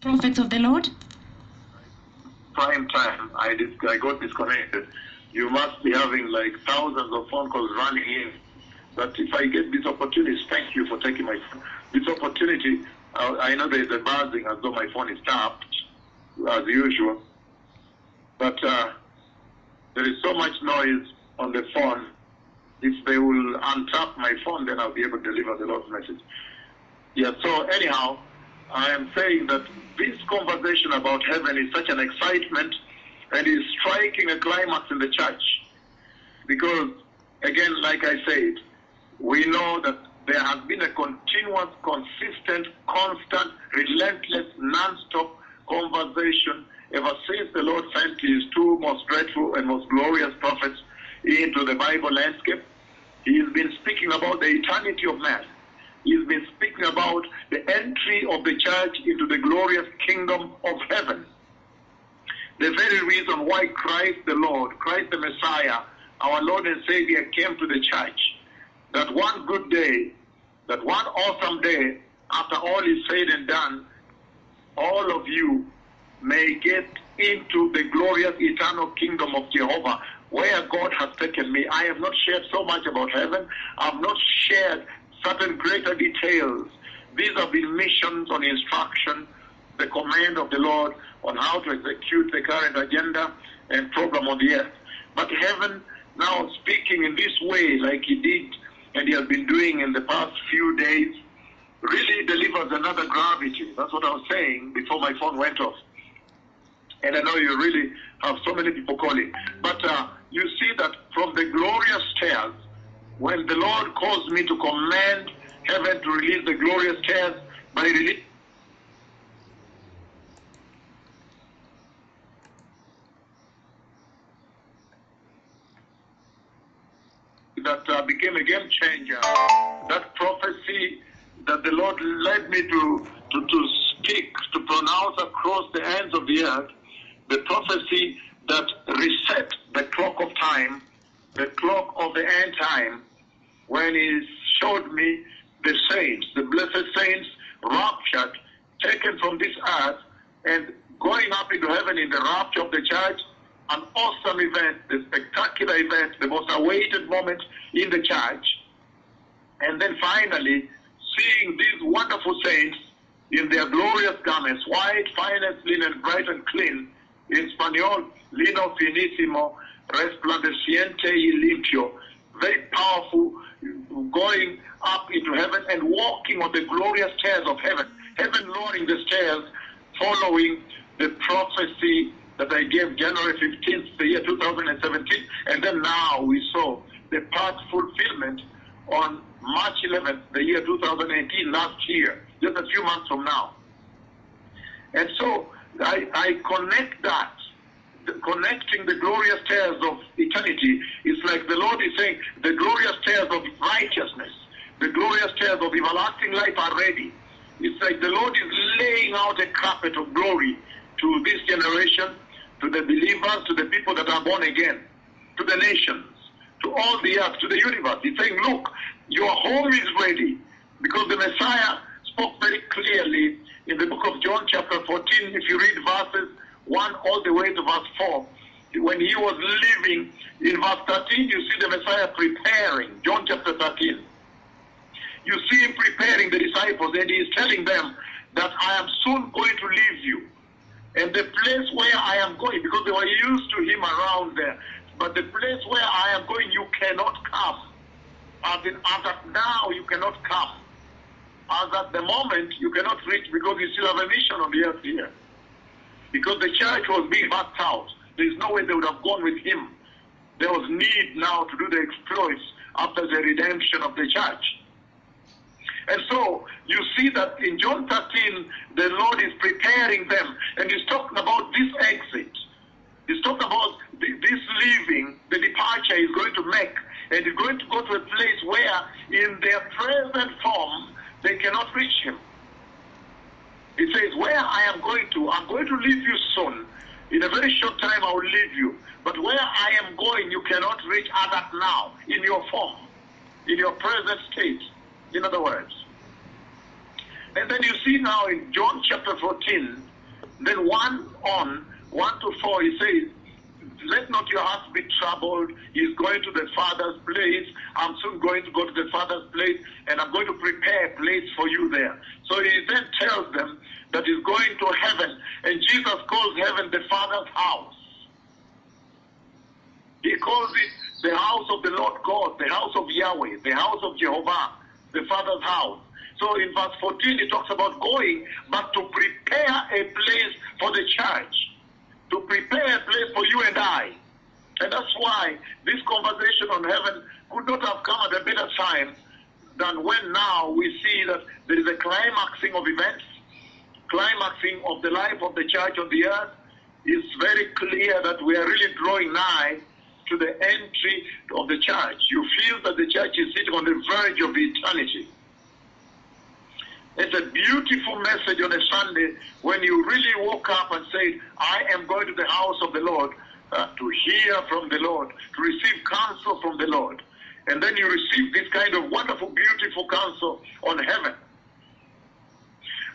prophets of the Lord? prime time, I, dis- I got disconnected. You must be having like thousands of phone calls running in. But if I get this opportunity, thank you for taking my. This opportunity, uh, I know there's a buzzing as though my phone is tapped, as usual. But uh, there is so much noise on the phone. If they will untap my phone, then I'll be able to deliver the Lord's message. Yeah, so anyhow, I am saying that this conversation about heaven is such an excitement and is striking a climax in the church. Because, again, like I said, we know that there has been a continuous, consistent, constant, relentless, non-stop conversation ever since the Lord sent his two most dreadful and most glorious prophets into the Bible landscape. He's been speaking about the eternity of man. He's been speaking about the entry of the church into the glorious kingdom of heaven. The very reason why Christ the Lord, Christ the Messiah, our Lord and Savior came to the church. That one good day, that one awesome day, after all is said and done, all of you may get into the glorious eternal kingdom of Jehovah, where God has taken me. I have not shared so much about heaven. I have not shared certain greater details. These have been missions on instruction, the command of the Lord on how to execute the current agenda and program on the earth. But heaven now speaking in this way, like he did and he has been doing in the past few days, really delivers another gravity. That's what I was saying before my phone went off. And I know you really have so many people calling. But uh, you see that from the glorious stairs, when the Lord caused me to command heaven to release the glorious stairs by releasing that uh, became a game changer. That prophecy that the Lord led me to, to, to speak, to pronounce across the ends of the earth, the prophecy that reset the clock of time, the clock of the end time, when He showed me the saints, the blessed saints, raptured, taken from this earth, and going up into heaven in the rapture of the church, an awesome event, the spectacular event, the most awaited moment in the church. And then finally, seeing these wonderful saints in their glorious garments, white, finest linen, bright and clean, in Spanish, lino finissimo, resplandeciente y limpio, very powerful, going up into heaven and walking on the glorious stairs of heaven, heaven lowering the stairs, following the prophecy that I gave January 15th, the year 2017, and then now we saw the part fulfillment on March 11th, the year 2018, last year, just a few months from now. And so I, I connect that, connecting the glorious stairs of eternity. It's like the Lord is saying, the glorious stairs of righteousness, the glorious stairs of everlasting life are ready. It's like the Lord is laying out a carpet of glory to this generation, to the believers, to the people that are born again, to the nations, to all the earth, to the universe. He's saying, look, your home is ready. Because the Messiah spoke very clearly in the book of John, chapter 14, if you read verses 1 all the way to verse 4. When he was living in verse 13, you see the Messiah preparing, John chapter 13. You see him preparing the disciples, and he is telling them that I am soon going to leave you. And the place where I am going, because they were used to him around there, but the place where I am going, you cannot come. As in, as at now, you cannot come. As at the moment, you cannot reach because you still have a mission on the earth here. Because the church was being backed out. There is no way they would have gone with him. There was need now to do the exploits after the redemption of the church. And so you see that in John 13, the Lord is preparing them, and He's talking about this exit. He's talking about this leaving, the departure He's going to make, and He's going to go to a place where, in their present form, they cannot reach Him. He says, Where I am going to, I'm going to leave you soon. In a very short time, I will leave you. But where I am going, you cannot reach at now, in your form, in your present state. In other words, And then you see now in John chapter 14, then 1 on, 1 to 4, he says, let not your heart be troubled. He's going to the Father's place. I'm soon going to go to the Father's place, and I'm going to prepare a place for you there. So he then tells them that he's going to heaven, and Jesus calls heaven the Father's house. He calls it the house of the Lord God, the house of Yahweh, the house of Jehovah, the Father's house. So in verse 14, he talks about going, but to prepare a place for the church to prepare a place for you and I. And that's why this conversation on heaven could not have come at a better time than when now we see that there is a climaxing of events, climaxing of the life of the church on the earth. It's very clear that we are really drawing nigh to the entry of the church. You feel that the church is sitting on the verge of eternity. It's a beautiful message on a Sunday when you really woke up and said, I am going to the house of the Lord uh, to hear from the Lord, to receive counsel from the Lord. And then you receive this kind of wonderful, beautiful counsel on heaven.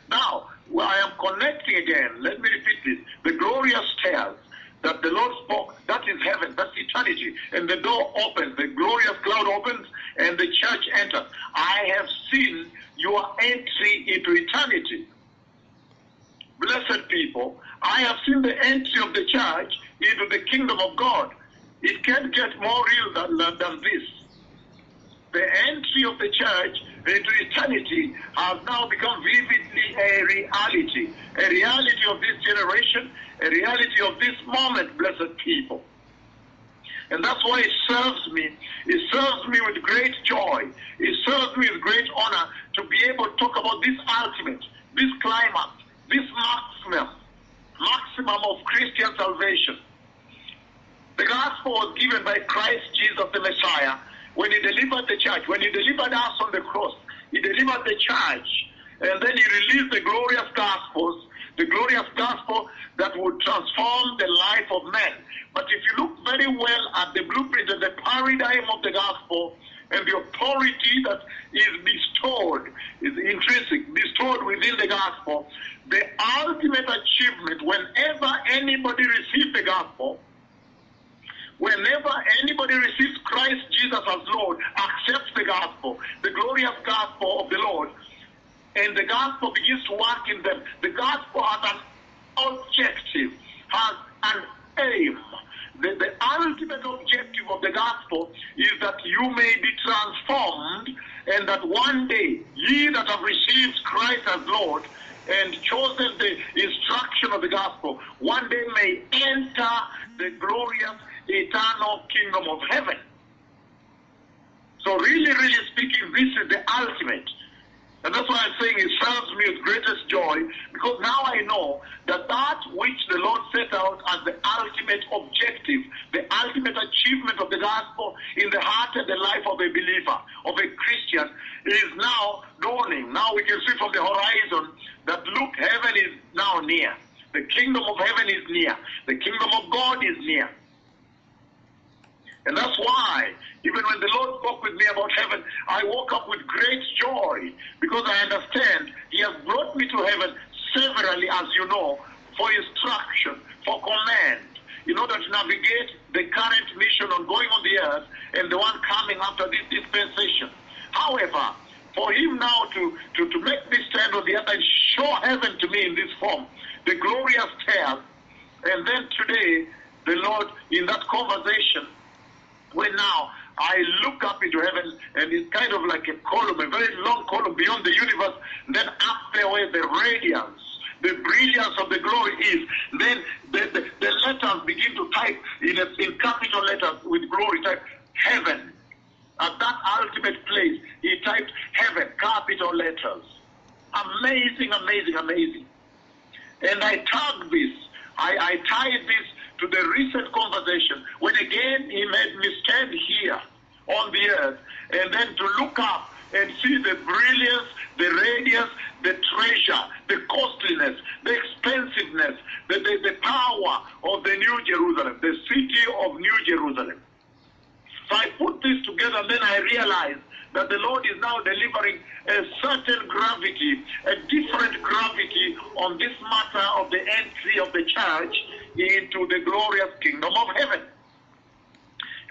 Now, well, I am connecting again. Let me repeat this. The glorious tales that the Lord spoke, that is heaven, that's eternity. And the door opens, the glorious cloud opens, and the church enters. I have seen your entry into eternity. Blessed people, I have seen the entry of the church into the kingdom of God. It can't get more real than, than this. The entry of the church into eternity has now become vividly a reality, a reality of this generation, a reality of this moment, blessed people. And that's why it serves me. It serves me with great joy. It serves me with great honor to be able to talk about this ultimate, this climax, this maximum, maximum of Christian salvation. The gospel was given by Christ Jesus the Messiah when he delivered the church, when he delivered us on the cross, he delivered the church, and then he released the glorious gospels, the glorious gospel that would transform the life of men. But if you look very well at the blueprint and the paradigm of the gospel and the authority that is bestowed, is intrinsic, bestowed within the gospel, the ultimate achievement whenever anybody receives the gospel, whenever anybody receives Christ Jesus as Lord, accepts the gospel, the glorious gospel of the Lord, and the gospel begins to work in them, the gospel has an objective, has an aim. The, the ultimate objective of the gospel is that you may be transformed and that one day ye that have received Christ as Lord and chosen the instruction of the gospel, one day may enter the glorious eternal kingdom of heaven. So really, really speaking, this is the ultimate. And that's why I'm saying it serves me with greatest joy because now I know that that which the Lord set out as the ultimate objective, the ultimate achievement of the gospel in the heart and the life of a believer, of a Christian, is now dawning. Now we can see from the horizon that look, heaven is now near. The kingdom of heaven is near. The kingdom of God is near. And that's why, even when the Lord spoke with me about heaven, I woke up with great joy because I understand He has brought me to heaven severally, as you know, for instruction, for command, in order to navigate the current mission on going on the earth and the one coming after this dispensation. However, for Him now to, to, to make me stand on the earth and show heaven to me in this form, the glorious tale, and then today, the Lord, in that conversation, when now I look up into heaven and it's kind of like a column, a very long column beyond the universe, then up there where the radiance, the brilliance of the glory is, then the, the, the letters begin to type in, a, in capital letters with glory, type heaven. At that ultimate place, he typed heaven, capital letters. Amazing, amazing, amazing. And I tagged this, I, I tied this to the recent conversation when again he made me stand here on the earth and then to look up and see the brilliance, the radiance, the treasure, the costliness, the expensiveness, the, the, the power of the New Jerusalem, the city of New Jerusalem. So I put this together then I realized that the Lord is now delivering a certain gravity, a different gravity on this matter of the entry of the church into the glorious kingdom of heaven.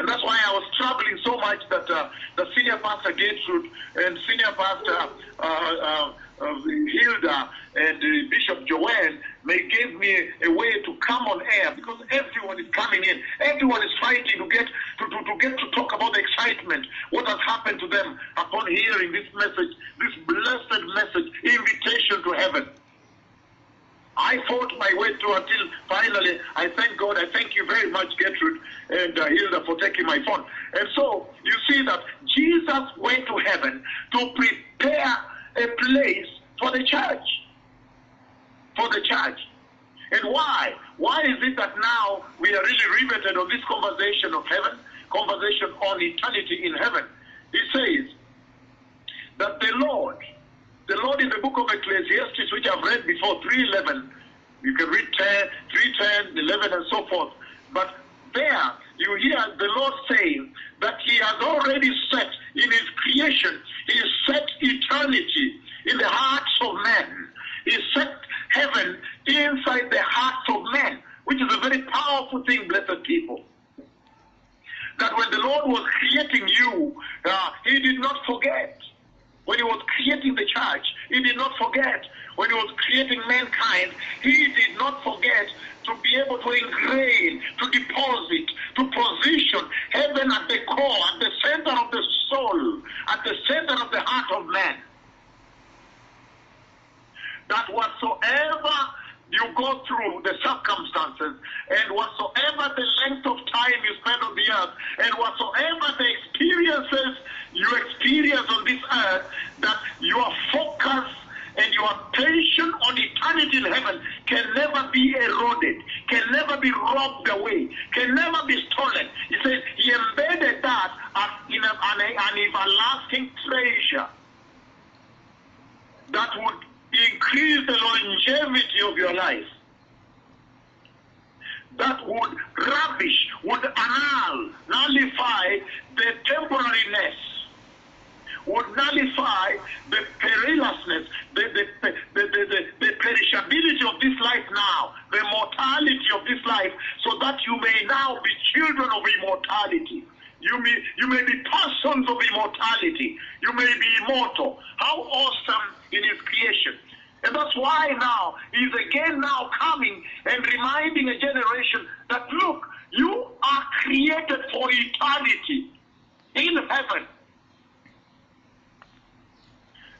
And that's why I was struggling so much that uh, the senior pastor Gertrude and senior pastor uh, uh, uh, Hilda and uh, Bishop Joanne may give me a way to come on air because everyone is coming in. Everyone is fighting to get to, to, to get to talk about the excitement, what has happened to them upon hearing this message, this blessed message, invitation to heaven. I fought my way through until finally I thank God. I thank you very much, Gertrude and uh, Hilda, for taking my phone. And so you see that Jesus went to heaven to prepare a place for the church. For the church. And why? Why is it that now we are really riveted on this conversation of heaven, conversation on eternity in heaven? It says that the Lord, the Lord in the book of Ecclesiastes, which I've read before, 311, you can read 10, 310, 11, and so forth. But there, you hear the Lord saying that He has already set in His creation, He set eternity in the hearts of men. He set heaven inside the hearts of men, which is a very powerful thing, blessed people. That when the Lord was creating you, uh, He did not forget. When He was creating the church, He did not forget. When He was creating mankind, He did not forget to be able to ingrain, to deposit, to position heaven at the core, at the center of the soul, at the center of the heart of man. That whatsoever you go through the circumstances and whatsoever the length of time you spend on the earth and whatsoever the experiences you experience on this earth, that your focus and your attention on eternity in heaven can never be eroded, can never be robbed away, can never be stolen. He says he embedded that as in an, an everlasting treasure that would increase the longevity of your life. That would ravish, would annul, nullify the temporariness would nullify the perilousness, the, the, the, the, perishability of this life now, the mortality of this life, so that you may now be children of immortality. You may, you may be persons of immortality. You may be immortal. How awesome in his creation. And that's why now he's again now coming and reminding a generation that look, you are created for eternity in heaven.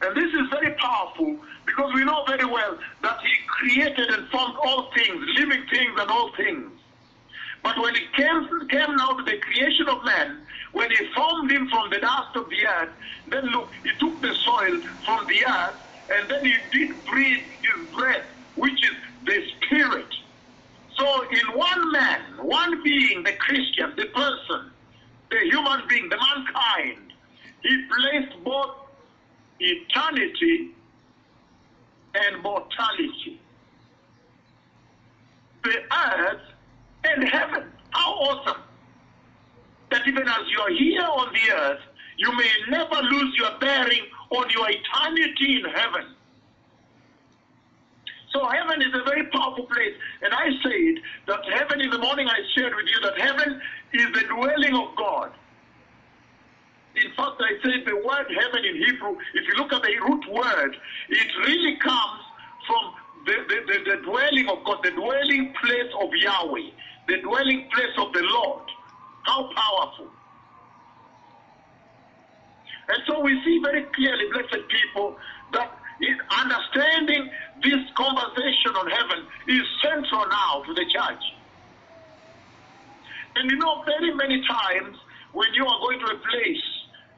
And this is very powerful because we know very well that He created and formed all things, living things and all things. But when it came, came now to the creation of man, when He formed him from the dust of the earth, then look, He took the soil from the earth and then He did breathe His breath, which is the Spirit. So in one man, one being, the Christian, the person, the human being, the mankind, He placed both eternity and mortality. The earth and heaven. How awesome! That even as you're here on the earth, you may never lose your bearing on your eternity in heaven. So heaven is a very powerful place. And I said that heaven in the morning I shared with you that heaven is the dwelling of God. In fact, I said the word heaven in Hebrew, if you look at the root word, it really comes from the, the, the, the dwelling of God, the dwelling place of Yahweh, the dwelling place of the Lord. How powerful. And so we see very clearly, blessed people, that understanding this conversation on heaven is central now to the church. And you know, very many times when you are going to a place,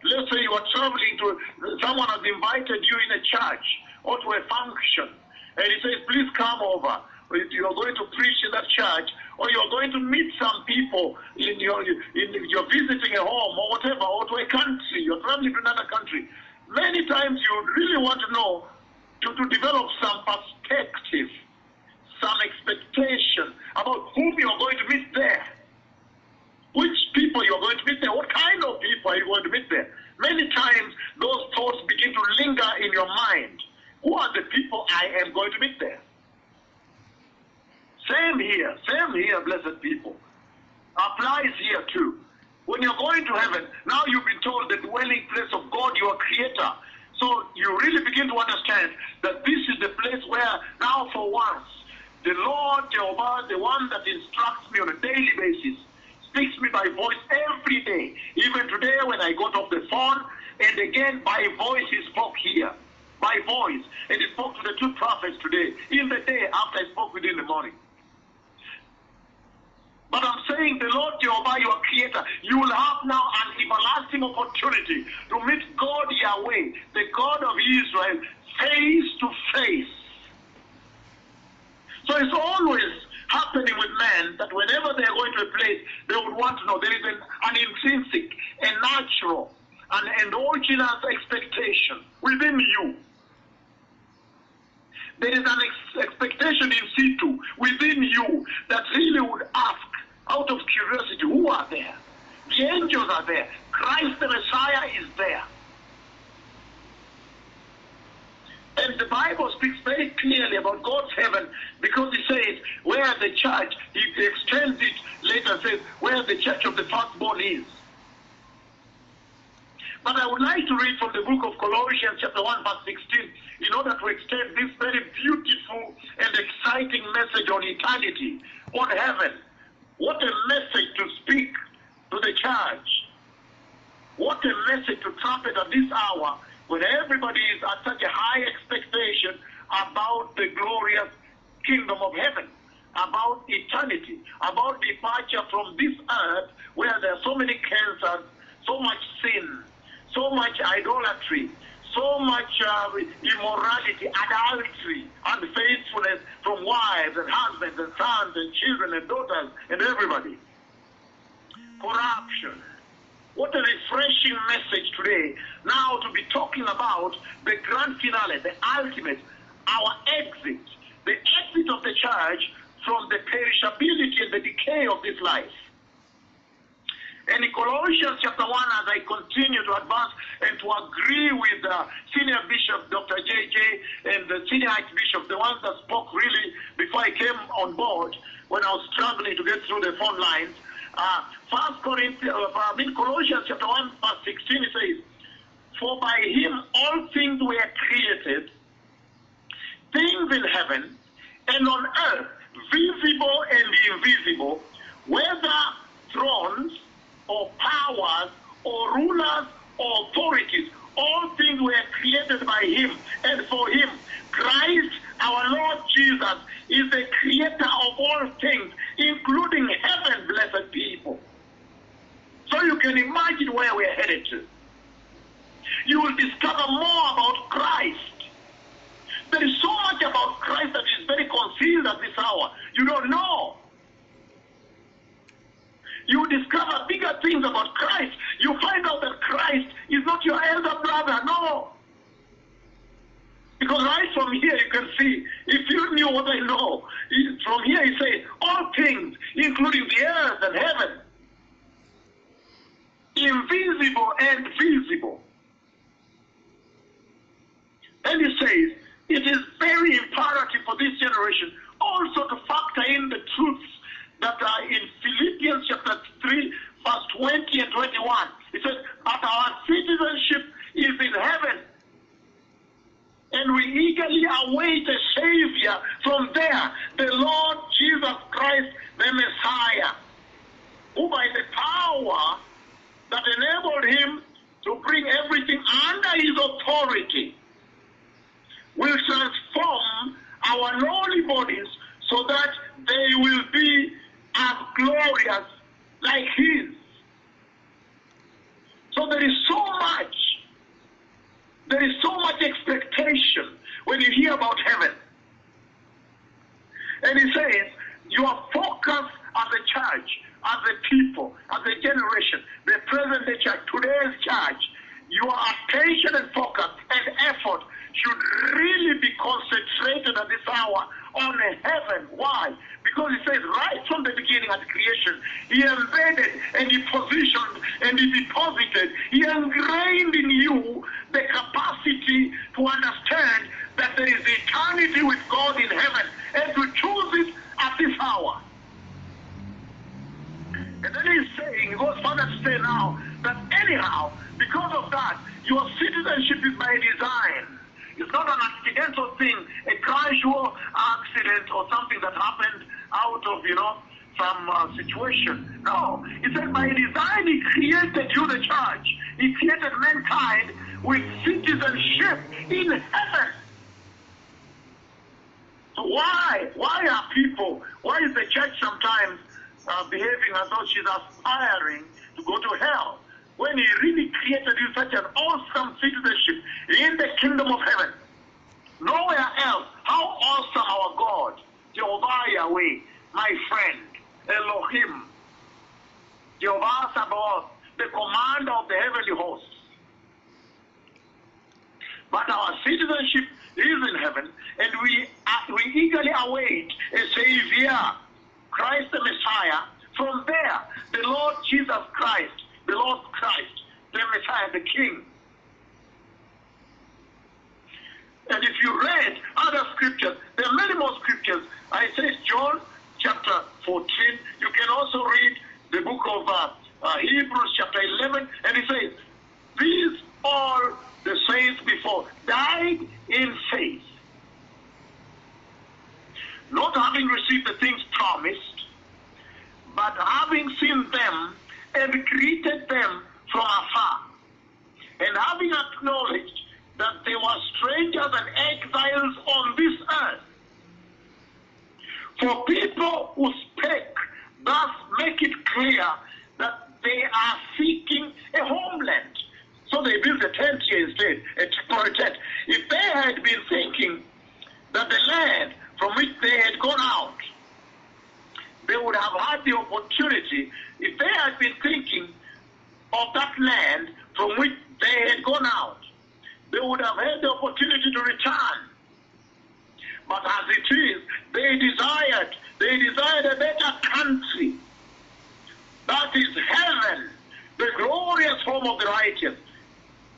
let's say you are traveling to, someone has invited you in a church or to a function, and he says, please come over. You're going to preach in that church, or you're going to meet some people in your, in, you're visiting a home or whatever, or to a country, you're traveling to another country. Many times you really want to know, to, to develop some perspective, some expectation about whom you're going to meet there which people you're going to meet there, what kind of people are you going to meet there. many times those thoughts begin to linger in your mind. Who are the people I am going to meet there? Same here, same here, blessed people. Applies here too. When you're going to heaven, now you've been told the dwelling place of God, your creator. So you really begin to understand that this is the place where now for once, the Lord Jehovah, the one that instructs me on a daily basis, speaks me by voice every day. Even today when I got off the phone, and again by voice he spoke here. By voice. And he spoke to the two prophets today, in the day after I spoke with you in the morning. But I'm saying the Lord Jehovah, your creator, you will have now an everlasting opportunity to meet God Yahweh, the God of Israel, face to face. So it's always happening with men that whenever they are going to a place, they would want to know. There is an, an intrinsic, a natural, an endogenous expectation within you. There is an ex- expectation in situ within you that really would ask, out of curiosity, who are there? The angels are there. Christ the Messiah is there. And the Bible speaks very clearly about God's heaven because it says where the church, it extends it later, says where the church of the firstborn is. But I would like to read from the book of Colossians, chapter 1, verse 16, in order to extend this very beautiful and exciting message on eternity, on heaven. What a message to speak to the church. What a message to trumpet at this hour when everybody is at such a high expectation about the glorious kingdom of heaven, about eternity, about departure from this earth where there are so many cancers, so much sin, so much idolatry, so much uh, immorality, adultery, unfaithfulness from wives and husbands and sons and children and daughters and everybody. Corruption. What a refreshing message today. Now to be talking about the grand finale, the ultimate, our exit, the exit of the church from the perishability and the decay of this life. And in Colossians chapter 1, as I continue to advance and to agree with the senior bishop, Dr. JJ, and the senior archbishop, the ones that spoke really before I came on board when I was struggling to get through the phone lines. Uh, First Corinthians, uh, I mean Colossians chapter 1, verse 16, it says, For by him all things were created, things in heaven and on earth, visible and invisible, or rulers or authorities. All things were created by him and for him. Christ, our Lord Jesus, is the creator of all things, including heaven, blessed people. So you can imagine where we're headed to. You will discover more about Christ. There is so much about Christ that is very concealed at this hour. You don't know you discover bigger things about Christ. You find out that Christ is not your elder brother. No. Because right from here you can see, if you knew what I know, from here he says, all things, including the earth and heaven, invisible and visible. And he says, it is very imperative for this generation also to factor in the truths that are in Philippians chapter 3, verse 20 and 21. It says, But our citizenship is in heaven. And we eagerly await a Savior from there, the Lord Jesus Christ, the Messiah, who by the power that enabled him to bring everything under his authority will transform our lowly bodies so that they will be glorious like his. So there is so much, there is so much expectation when you hear about heaven. And he says, your focus as a church, as a people, as a generation, the present day church, today's church, your attention and focus and effort should really be concentrated at this hour on heaven. Why? Because it says right from the beginning at creation, He embedded and He positioned and He deposited, He ingrained in you the capacity to understand that there is eternity with God in heaven and to choose it at this hour. And then he's saying, he goes further to say now, that anyhow, because of that, your citizenship is by design. It's not an accidental thing, a casual accident or something that happened out of, you know, some uh, situation. No, he said by design he created you, the church. He created mankind with citizenship in heaven. So why? Why are people, why is the church sometimes uh, behaving as though she's aspiring to go to hell? When he really created you such an awesome citizenship in the kingdom of heaven. Nowhere else. How awesome our God, Jehovah Yahweh, my friend, Elohim, Jehovah Sabaoth, the commander of the heavenly hosts. But our citizenship is in heaven, and we, uh, we eagerly await a Savior, Christ the Messiah. From there, the Lord Jesus Christ, the Lord Christ, the Messiah, the King. And if you read other scriptures, there are many more scriptures. I say John chapter 14. You can also read the book of uh, uh, Hebrews chapter 11, and it says, These all the saints before died in faith, not having received the things promised, but having seen them and greeted them from afar, and having acknowledged that they were strangers and exiles on this earth. For people who speak thus make it clear that they are seeking a homeland. So they built a tent here instead, a temporary tent. If they had been thinking that the land from which they had gone out, they would have had the opportunity, if they had been thinking of that land from which they had gone out, they would have had the opportunity to return. But as it is, they desired, they desired a better country. That is heaven, the glorious home of the righteous,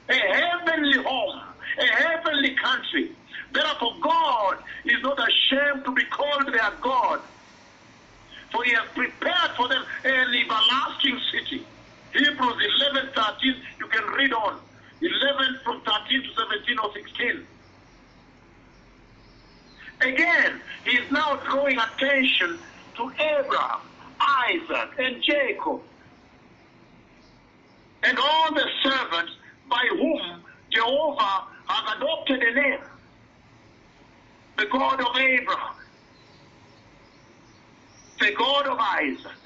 a heavenly home, a heavenly country. Therefore, God is not ashamed to be called their God, for He has prepared for them an everlasting city. Hebrews 11 13, you can read on. 11 from 13 to 17 or 16. Again, he is now drawing attention to Abraham, Isaac, and Jacob, and all the servants by whom Jehovah has adopted a name. The God of Abraham, the God of Isaac,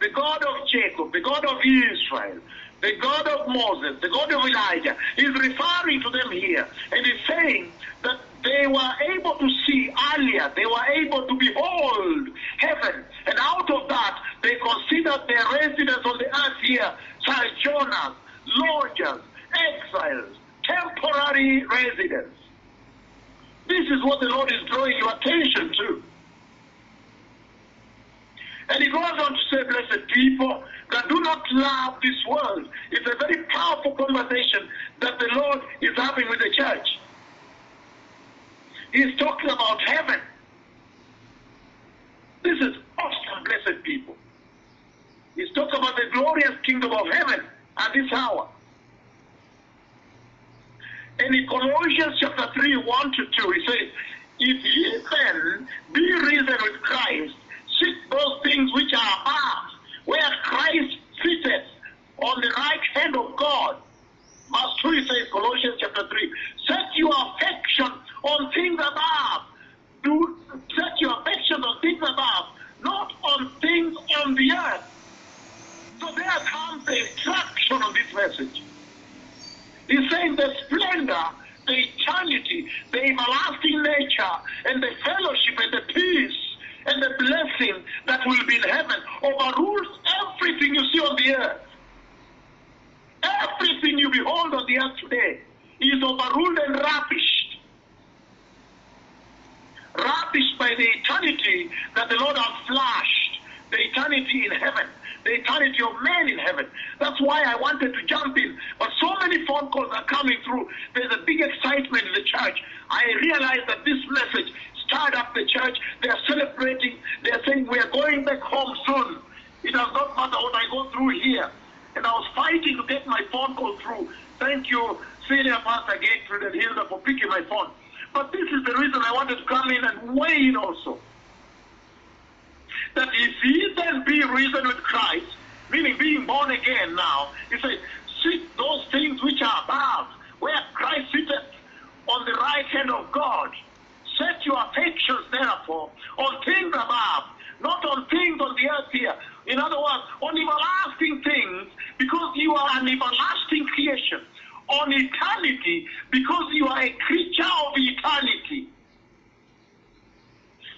the God of Jacob, the God of Israel, the God of Moses, the God of Elijah, is referring to them here. And he's saying that they were able to see earlier, they were able to behold heaven. And out of that, they considered their residence on the earth here, sojourners, lodgers, exiles, temporary residents. This is what the Lord is drawing your attention to. And he goes on to say, blessed people that do not love this world. It's a very powerful conversation that the Lord is having with the church. He's talking about heaven. This is awesome, blessed people. He's talking about the glorious kingdom of heaven at this hour. And in Colossians chapter 3, 1 to 2, he says, If ye then be risen with Christ, seek those things which are above, where Christ sitteth on the right hand of God. Verse 2 says, Colossians chapter 3, set your affection on things above. Do set your affection on things above, not on things on the earth. So there comes the instruction of this message. He's saying the splendor, the eternity, the everlasting nature, and the fellowship and the peace and the blessing that will be in heaven overrules everything you see on the earth. Everything you behold on the earth today is overruled and ravished. Ravished by the eternity that the Lord has flashed, the eternity in heaven, the eternity of men in heaven. That's why I wanted to jump in. But so many phone calls are coming through. There's a big excitement in the church. I realize that this message stirred up the church. They are celebrating. They are saying, We are going back home soon. It does not matter what I go through here. And I was fighting to get my phone call through. Thank you, Senior Pastor Gertrude and Hilda, for picking my phone. But this is the reason I wanted to come in and weigh in also. That if ye then be risen with Christ, meaning being born again now, he says, seek those things which are above, where Christ sitteth on the right hand of God. Set your affections, therefore, on things above, not on things on the earth here. In other words, on everlasting things, because you are an everlasting creation. On eternity, because you are a creature of eternity.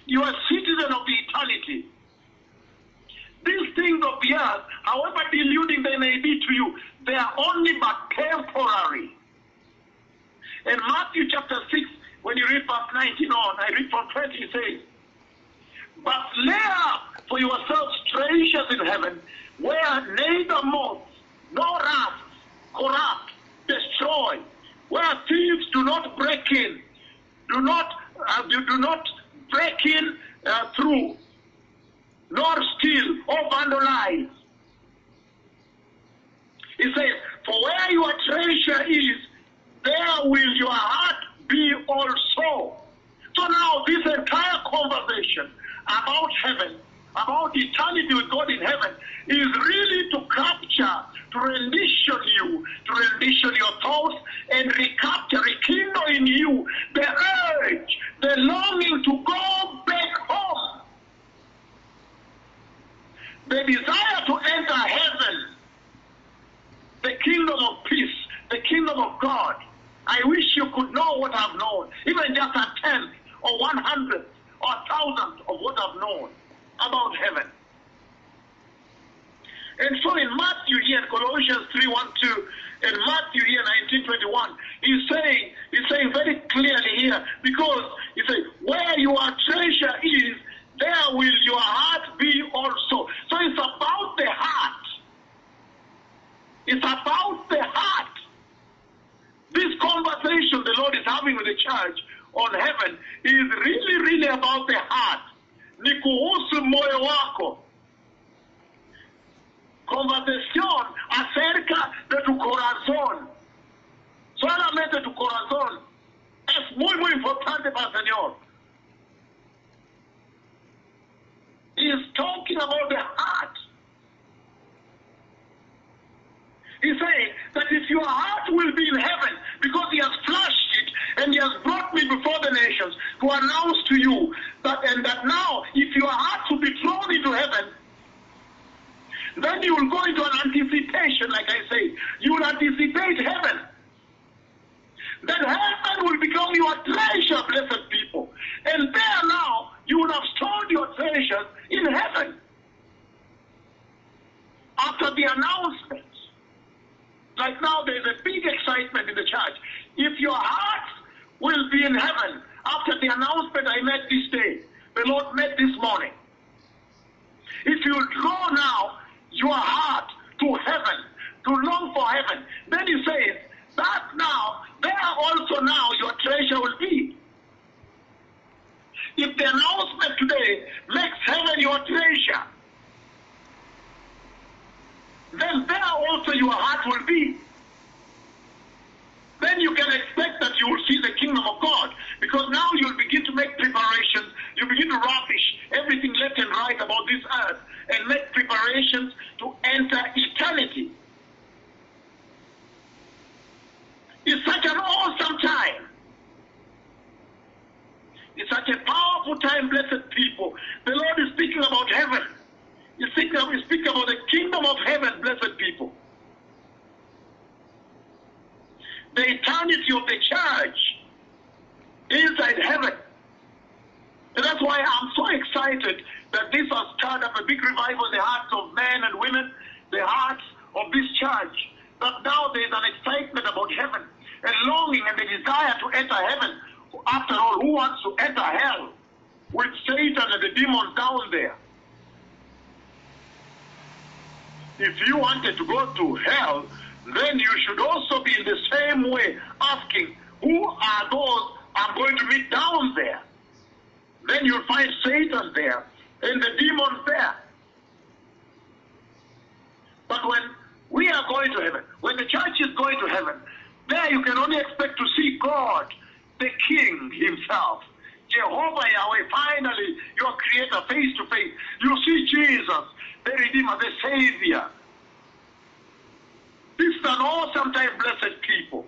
You are a citizen of eternity. These things of the earth, however deluding they may be to you, they are only but temporary. In Matthew chapter 6, when you read verse 19 on, I read from 20, it says, But lay up for yourselves treasures in heaven, where neither moth nor rust corrupt, destroy, where thieves do not break in, do not uh, do, do not break in uh, through, nor steal or vandalize. He says, For where your treasure is, there will your heart be also. So now this entire conversation about heaven, about eternity with God in heaven, is really to capture, to rendition you, to rendition your thoughts, and recapture, rekindle in you the urge, the longing to go back home. The desire to enter heaven, the kingdom of peace, the kingdom of God. I wish you could know what I've known, even just a tenth or one hundredth or a thousandth of what I've known about heaven. And so in Matthew here, Colossians 3 1 2, and Matthew here 19 21, he's saying, he's saying very clearly here, because he says, Where your treasure is, there will your heart be also. So it's about the heart. It's about the heart. This conversation the Lord is having with the church on heaven is really, really about the heart. Ni kuhusu moyo wako. Conversation acerca de tu corazón. Solamente tu corazón. Es muy, muy importante para el Señor. He is talking about the heart. He's saying that if your heart will be in heaven, because he has flashed it and he has brought me before the nations to announce to you that and that now if your heart will be thrown into heaven, then you will go into an anticipation, like I say. You will anticipate heaven. Then heaven will become your treasure, blessed people. And there now, you will have stored your treasures in heaven. After the announcement. Like now, there's a big excitement in the church. If your heart will be in heaven after the announcement I made this day, the Lord made this morning. If you draw now your heart to heaven, to long for heaven, then he says, that now, there also now your treasure will be. If the announcement today makes heaven your treasure, then there also your heart will be. Then you can expect that you will see the kingdom of God because now you'll begin to make preparations. You begin to ravish everything left and right about this earth and make preparations to enter eternity. It's such an awesome time. It's such a powerful time, blessed people. The Lord is speaking about heaven. He's speaking, we speak about the kingdom of heaven, blessed people. The eternity of the church inside heaven. And that's why I'm so excited that this has stirred up a big revival in the hearts of men and women, the hearts of this church. That now there is an excitement about heaven, a longing and a desire to enter heaven. After all, who wants to enter hell? with Satan and the demons down there. If you wanted to go to hell, then you should also be in the same way asking, who are those I'm going to meet down there? Then you'll find Satan there and the demons there. But when we are going to heaven, when the church is going to heaven, there you can only expect to see God, the King Himself. Jehovah Yahweh, finally, your Creator, face to face. You see Jesus, the Redeemer, the Savior. This is an awesome time, blessed people.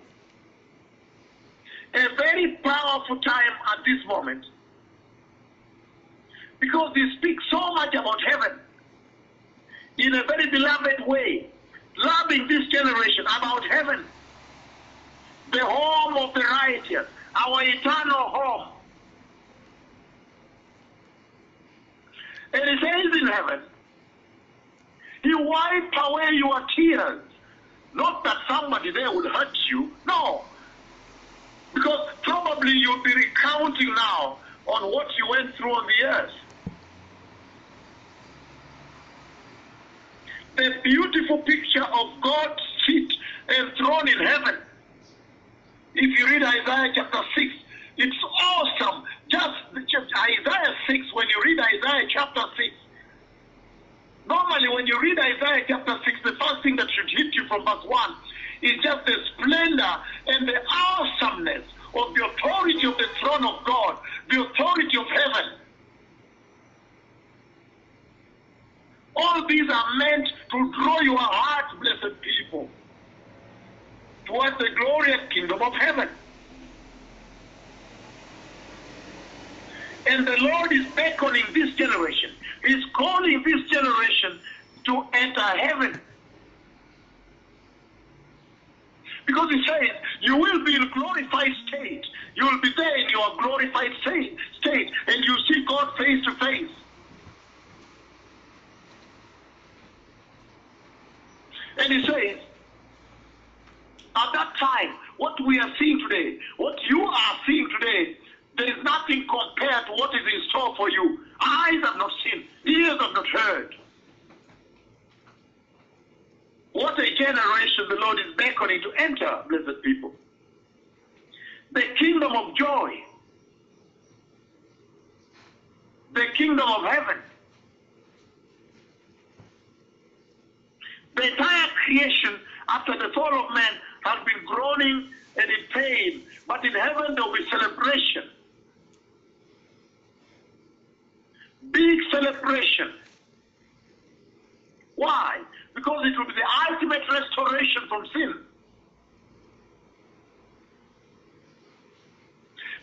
A very powerful time at this moment. Because they speak so much about heaven in a very beloved way, loving this generation about heaven, the home of the righteous, our eternal home. And it says in heaven, He wiped away your tears. Not that somebody there would hurt you, no. Because probably you'll be recounting now on what you went through on the earth. The beautiful picture of God's seat and throne in heaven. If you read Isaiah chapter 6, it's awesome. Just, Isaiah 6, when you read Isaiah chapter 6, normally when you read Isaiah chapter 6, the first thing that should hit you from verse 1 is just the splendor and the awesomeness of the authority of the throne of God, the authority of heaven. All these are meant to draw your heart, blessed people, towards the glorious kingdom of heaven. And the Lord is beckoning this generation. He's calling this generation to enter heaven. Because he says, you will be in a glorified state. You will be there in your glorified state, state and you see God face to face. And he says, at that time, what we are seeing today, what you are seeing today, there is nothing compared to what is in store for you. Eyes have not seen, ears have not heard. What a generation the Lord is beckoning to enter, blessed people. The kingdom of joy, the kingdom of heaven. The entire creation after the fall of man has been groaning and in pain, but in heaven there will be celebration. Big celebration. Why? Because it will be the ultimate restoration from sin.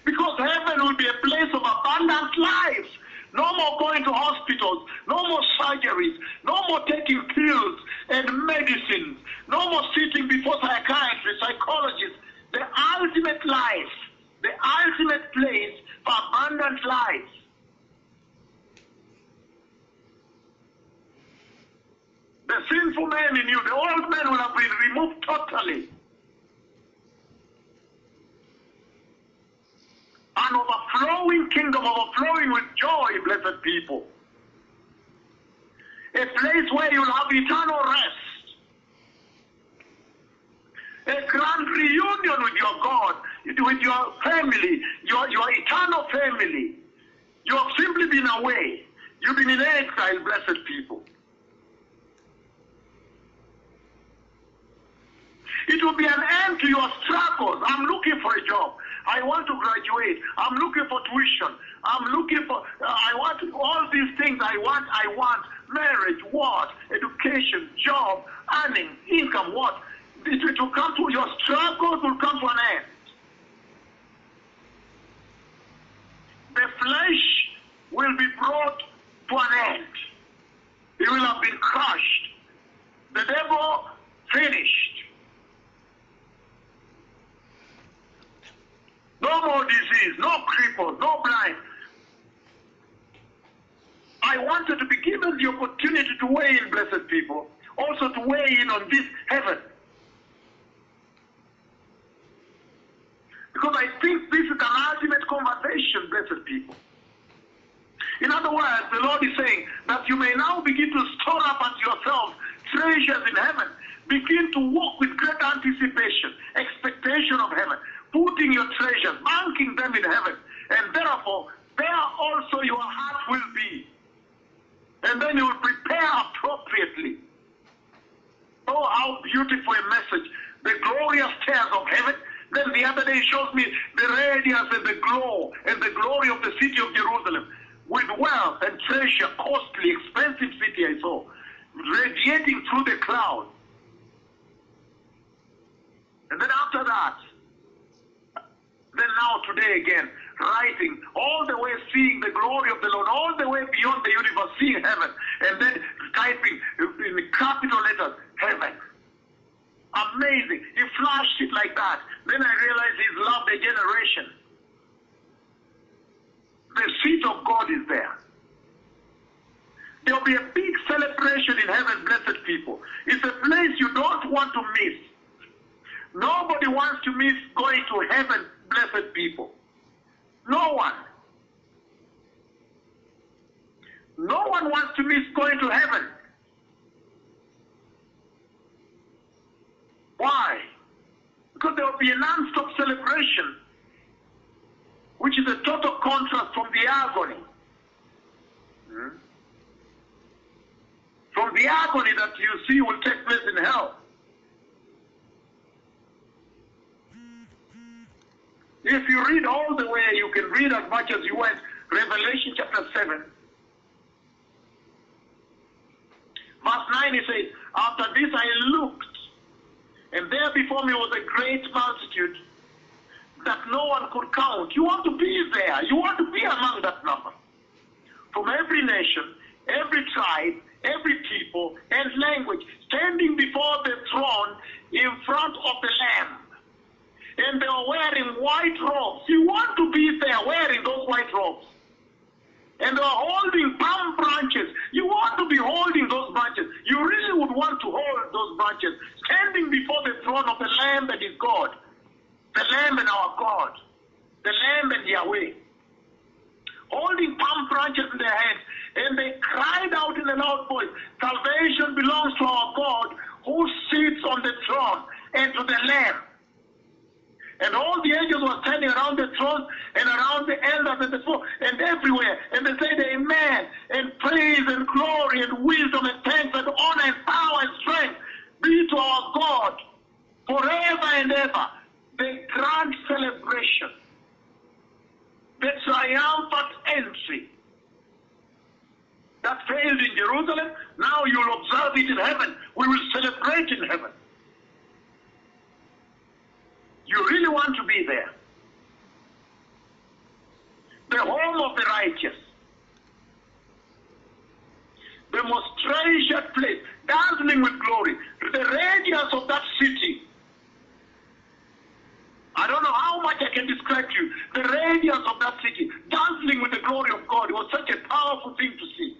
Because heaven will be a place of abundant life. No more going to hospitals, no more surgeries, no more taking pills and medicines, no more sitting before psychiatrists, psychologists. The ultimate life, the ultimate place for abundant life. The sinful man in you, the old man will have been removed totally. An overflowing kingdom, overflowing with joy, blessed people. A place where you'll have eternal rest. A grand reunion with your God, with your family, your, your eternal family. You have simply been away. You've been in exile, blessed people. It will be an end to your struggles. I'm looking for a job. I want to graduate. I'm looking for tuition. I'm looking for, uh, I want all these things I want. I want marriage, what? Education, job, earning, income, what? It will come to, your struggles will come to an end. The flesh will be brought to an end. It will have been crushed. The devil finished. No more disease, no cripples, no blind. I wanted to be given the opportunity to weigh in, blessed people, also to weigh in on this heaven. Because I think this is an ultimate conversation, blessed people. In other words, the Lord is saying that you may now begin to store up unto yourselves treasures in heaven. Begin to walk with great anticipation, expectation of heaven, putting your treasures, banking them in heaven. And therefore, there also your heart will be. And then you will prepare appropriately. Oh, how beautiful a message. The glorious stairs of heaven. Then the other day shows me the radiance and the glow and the glory of the city of Jerusalem with wealth and treasure, costly, expensive city I saw, radiating through the cloud. And then after that, then now today again, writing all the way seeing the glory of the Lord, all the way beyond the universe, seeing heaven, and then typing in capital letters, heaven. Amazing. He flashed it like that. Then I realized he's loved a generation. The seat of God is there. There'll be a big celebration in heaven, blessed people. It's a place you don't want to miss. Nobody wants to miss going to heaven, blessed people. No one. No one wants to miss going to heaven. Why? Because there will be a non-stop celebration, which is a total contrast from the agony. Hmm? From the agony that you see will take place in hell. If you read all the way, you can read as much as you want. Revelation chapter 7. Verse 9 it says, After this I looked, and there before me was a great multitude that no one could count. You want to be there. You want to be among that number. From every nation, every tribe, every people, and language, standing before the throne in front of the and they were wearing white robes. You want to be there wearing those white robes. And they were holding palm branches. You want to be holding those branches. You really would want to hold those branches, standing before the throne of the Lamb that is God, the Lamb and our God, the Lamb and Yahweh. Holding palm branches in their hands, and they cried out in a loud voice, Salvation belongs to our God who sits on the throne and to the Lamb. And all the angels were standing around the throne and around the elders and the four and everywhere. And they said, Amen. And praise and glory and wisdom and thanks and honor and power and strength be to our God forever and ever. The grand celebration, the triumphant entry that failed in Jerusalem, now you'll observe it in heaven. We will celebrate in heaven. You really want to be there. The home of the righteous. The most treasured place, dazzling with glory. The radiance of that city. I don't know how much I can describe to you. The radiance of that city, dazzling with the glory of God. It was such a powerful thing to see.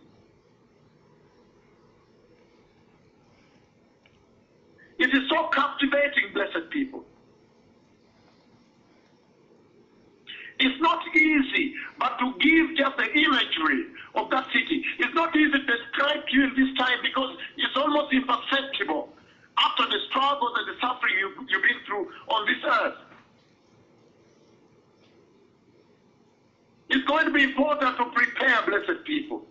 It is so captivating, blessed people. It's not easy, but to give just the imagery of that city. It's not easy to describe to you in this time because it's almost imperceptible after the struggles and the suffering you, you've been through on this earth. It's going to be important to prepare blessed people.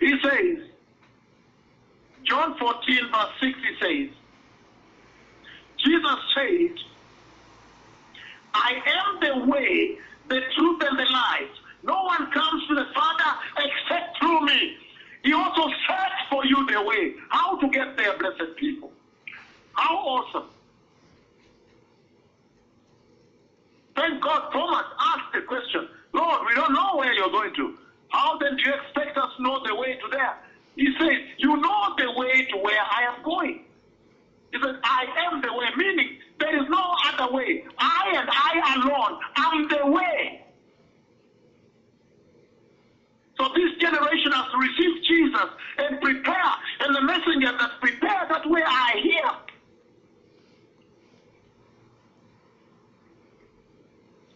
He says, John 14, verse 6, he says, Jesus said, I am the way, the truth, and the life. No one comes to the Father except through me. He also set for you the way. How to get there, blessed people. How awesome. Thank God Thomas asked the question, Lord, we don't know where you're going to. How then do you expect us to know the way to there? He says, You know the way to where I am going. He says, I am the way, meaning there is no other way. I alone am the way. So this generation has to receive Jesus and prepare, and the messenger that prepare that way are here.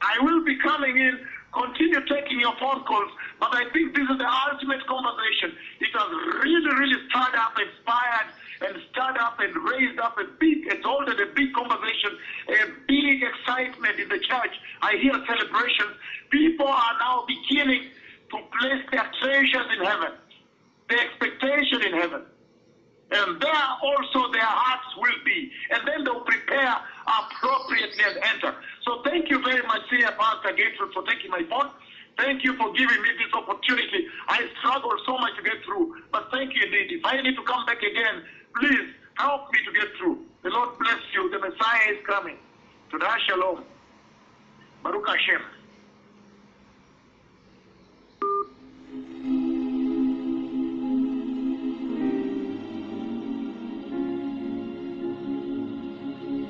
I will be coming in Continue taking your phone calls, but I think this is the ultimate conversation. It has really, really stirred up, inspired, and stirred up and raised up a big, exalted a big conversation, a big excitement in the church. I hear celebrations. People are now beginning to place their treasures in heaven, their expectation in heaven. And there also their hearts will be. And then they'll prepare appropriately and enter. So thank you very much, Senior Pastor Gertrude, for taking my phone. Thank you for giving me this opportunity. I struggled so much to get through, but thank you indeed. If I need to come back again, please help me to get through. The Lord bless you. The Messiah is coming. To Shalom. Baruch Hashem.